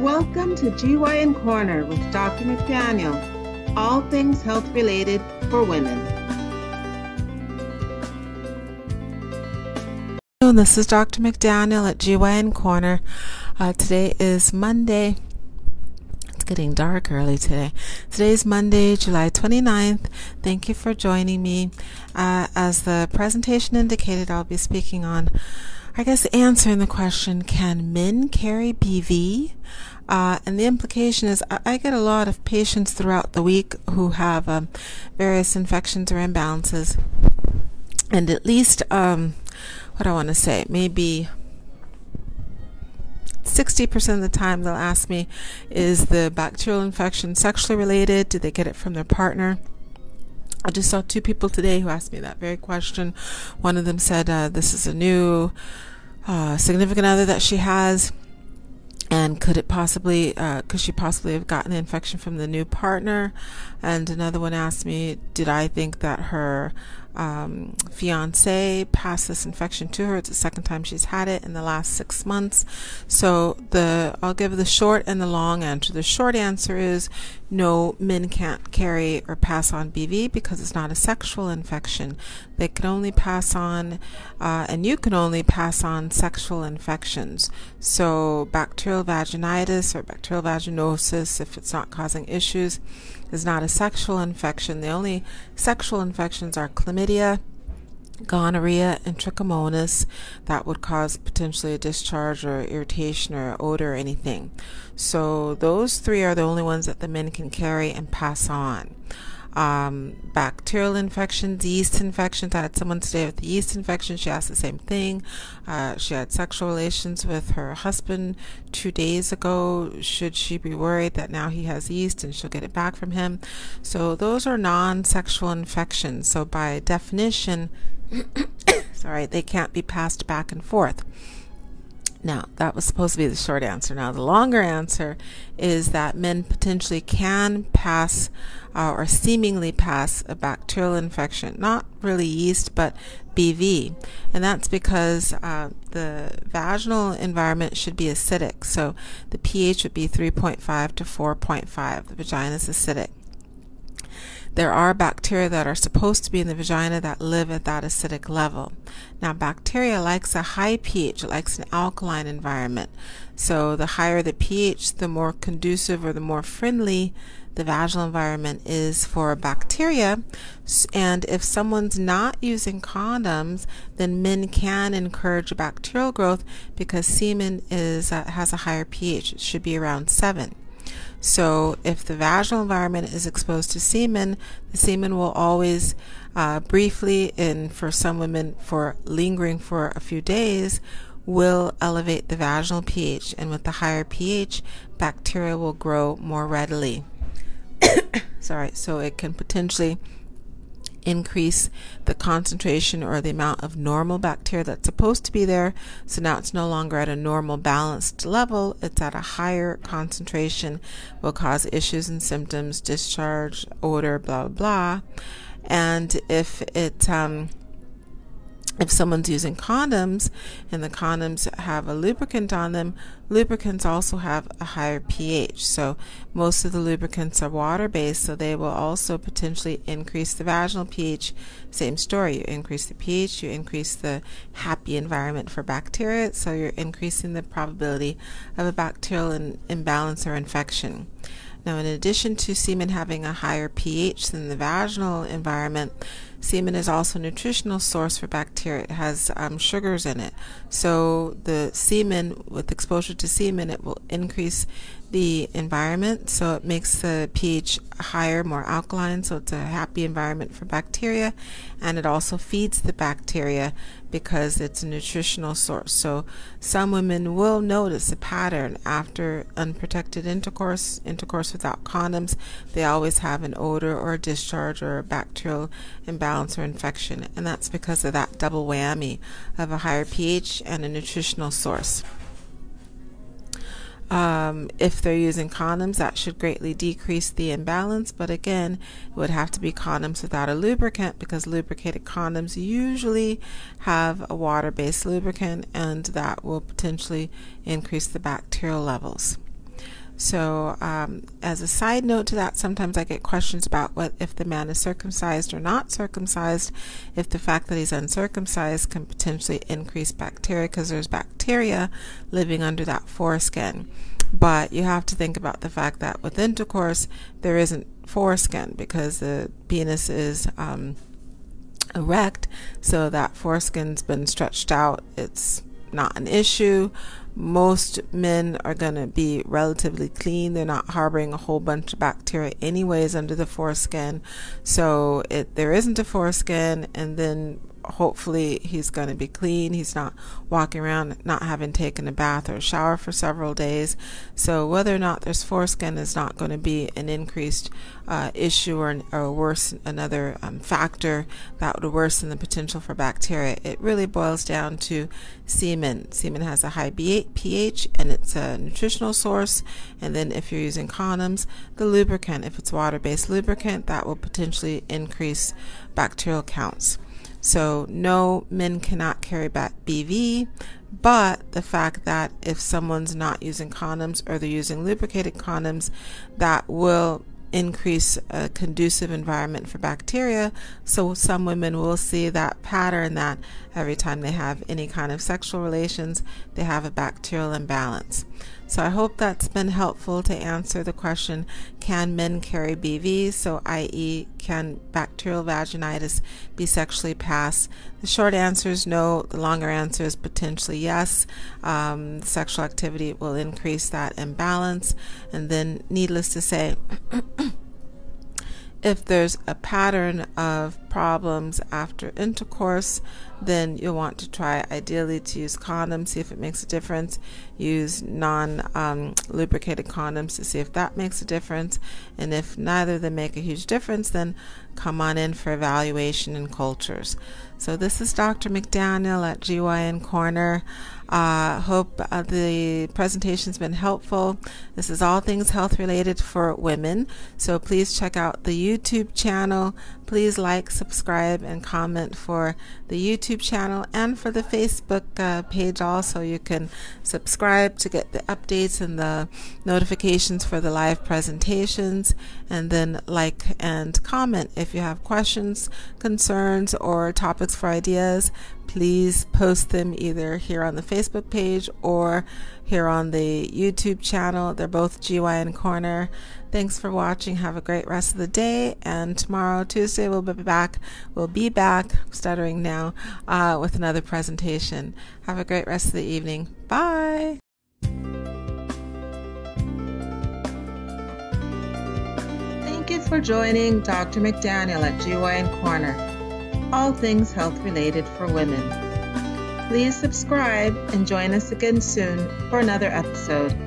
Welcome to GYN Corner with Dr. McDaniel, all things health related for women. Hello, this is Dr. McDaniel at GYN Corner. Uh, today is Monday. It's getting dark early today. Today is Monday, July 29th. Thank you for joining me. Uh, as the presentation indicated, I'll be speaking on I guess answering the question, can men carry BV? Uh, and the implication is I, I, get a lot of patients throughout the week who have um, various infections or imbalances. And at least, um, what I want to say, maybe 60% of the time they'll ask me, is the bacterial infection sexually related? Did they get it from their partner? I just saw two people today who asked me that very question. One of them said, uh, This is a new uh, significant other that she has. And could it possibly, uh, could she possibly have gotten the infection from the new partner? And another one asked me, did I think that her um, fiance passed this infection to her. It's the second time she's had it in the last six months. So the I'll give the short and the long answer. The short answer is no, men can't carry or pass on BV because it's not a sexual infection. They can only pass on, uh, and you can only pass on sexual infections. So bacterial vaginitis or bacterial vaginosis, if it's not causing issues, is not a sexual infection. The only sexual infections are chlamydia, gonorrhea, and trichomonas that would cause potentially a discharge or irritation or odor or anything. So those three are the only ones that the men can carry and pass on um, bacterial infections, yeast infections. I had someone today with yeast infection. She asked the same thing. Uh, she had sexual relations with her husband two days ago. Should she be worried that now he has yeast and she'll get it back from him? So those are non-sexual infections. So by definition, sorry, they can't be passed back and forth. Now, that was supposed to be the short answer. Now, the longer answer is that men potentially can pass uh, or seemingly pass a bacterial infection, not really yeast, but BV. And that's because uh, the vaginal environment should be acidic. So the pH would be 3.5 to 4.5. The vagina is acidic. There are bacteria that are supposed to be in the vagina that live at that acidic level. Now, bacteria likes a high pH, it likes an alkaline environment. So, the higher the pH, the more conducive or the more friendly the vaginal environment is for bacteria. And if someone's not using condoms, then men can encourage bacterial growth because semen is uh, has a higher pH. It should be around 7. So if the vaginal environment is exposed to semen, the semen will always uh, briefly, and for some women, for lingering for a few days, will elevate the vaginal pH. And with the higher pH, bacteria will grow more readily. Sorry, so it can potentially increase the concentration or the amount of normal bacteria that's supposed to be there. So now it's no longer at a normal balanced level, it's at a higher concentration, will cause issues and symptoms, discharge, odor, blah, blah, blah. And if it, um, if someone's using condoms and the condoms have a lubricant on them, lubricants also have a higher pH. So most of the lubricants are water based, so they will also potentially increase the vaginal pH. Same story. You increase the pH, you increase the happy environment for bacteria, so you're increasing the probability of a bacterial in- imbalance or infection. Now, in addition to semen having a higher pH than the vaginal environment, semen is also a nutritional source for bacteria. It has um, sugars in it. So, the semen, with exposure to semen, it will increase the environment. So, it makes the pH higher, more alkaline. So, it's a happy environment for bacteria. And it also feeds the bacteria because it's a nutritional source. So some women will notice a pattern after unprotected intercourse, intercourse without condoms. They always have an odor or a discharge or a bacterial imbalance or infection, and that's because of that double whammy of a higher pH and a nutritional source. Um, if they're using condoms, that should greatly decrease the imbalance. But again, it would have to be condoms without a lubricant because lubricated condoms usually have a water based lubricant and that will potentially increase the bacterial levels. So, um, as a side note to that, sometimes I get questions about what if the man is circumcised or not circumcised, if the fact that he's uncircumcised can potentially increase bacteria because there's bacteria living under that foreskin. But you have to think about the fact that with intercourse, there isn't foreskin because the penis is um, erect, so that foreskin's been stretched out. It's not an issue. Most men are going to be relatively clean. They're not harboring a whole bunch of bacteria, anyways, under the foreskin. So it, there isn't a foreskin, and then hopefully he's going to be clean. He's not walking around not having taken a bath or a shower for several days. So whether or not there's foreskin is not going to be an increased uh, issue or, or worse another um, factor that would worsen the potential for bacteria. It really boils down to semen. Semen has a high pH and it's a nutritional source. And then if you're using condoms, the lubricant, if it's water-based lubricant, that will potentially increase bacterial counts. So, no, men cannot carry back BV, but the fact that if someone's not using condoms or they're using lubricated condoms, that will increase a conducive environment for bacteria. So some women will see that pattern that every time they have any kind of sexual relations, they have a bacterial imbalance. So I hope that's been helpful to answer the question can men carry BV? So, i.e., can bacterial vaginitis be sexually passed? The short answer is no. The longer answer is potentially yes. Um, sexual activity will increase that imbalance. And then, needless to say, if there's a pattern of problems after intercourse, then you'll want to try ideally to use condoms, see if it makes a difference. Use non um, lubricated condoms to see if that makes a difference. And if neither of them make a huge difference, then come on in for evaluation and cultures. So, this is Dr. McDaniel at GYN Corner. Uh, hope uh, the presentation's been helpful. This is all things health related for women. So, please check out the YouTube channel. Please like, subscribe, and comment for the YouTube channel and for the Facebook uh, page also. You can subscribe to get the updates and the notifications for the live presentations, and then like and comment if you have questions, concerns, or topics for ideas please post them either here on the Facebook page or here on the YouTube channel. They're both GYN Corner. Thanks for watching. Have a great rest of the day. And tomorrow, Tuesday, we'll be back. We'll be back, stuttering now, uh, with another presentation. Have a great rest of the evening. Bye. Thank you for joining Dr. McDaniel at GYN Corner all things health related for women. Please subscribe and join us again soon for another episode.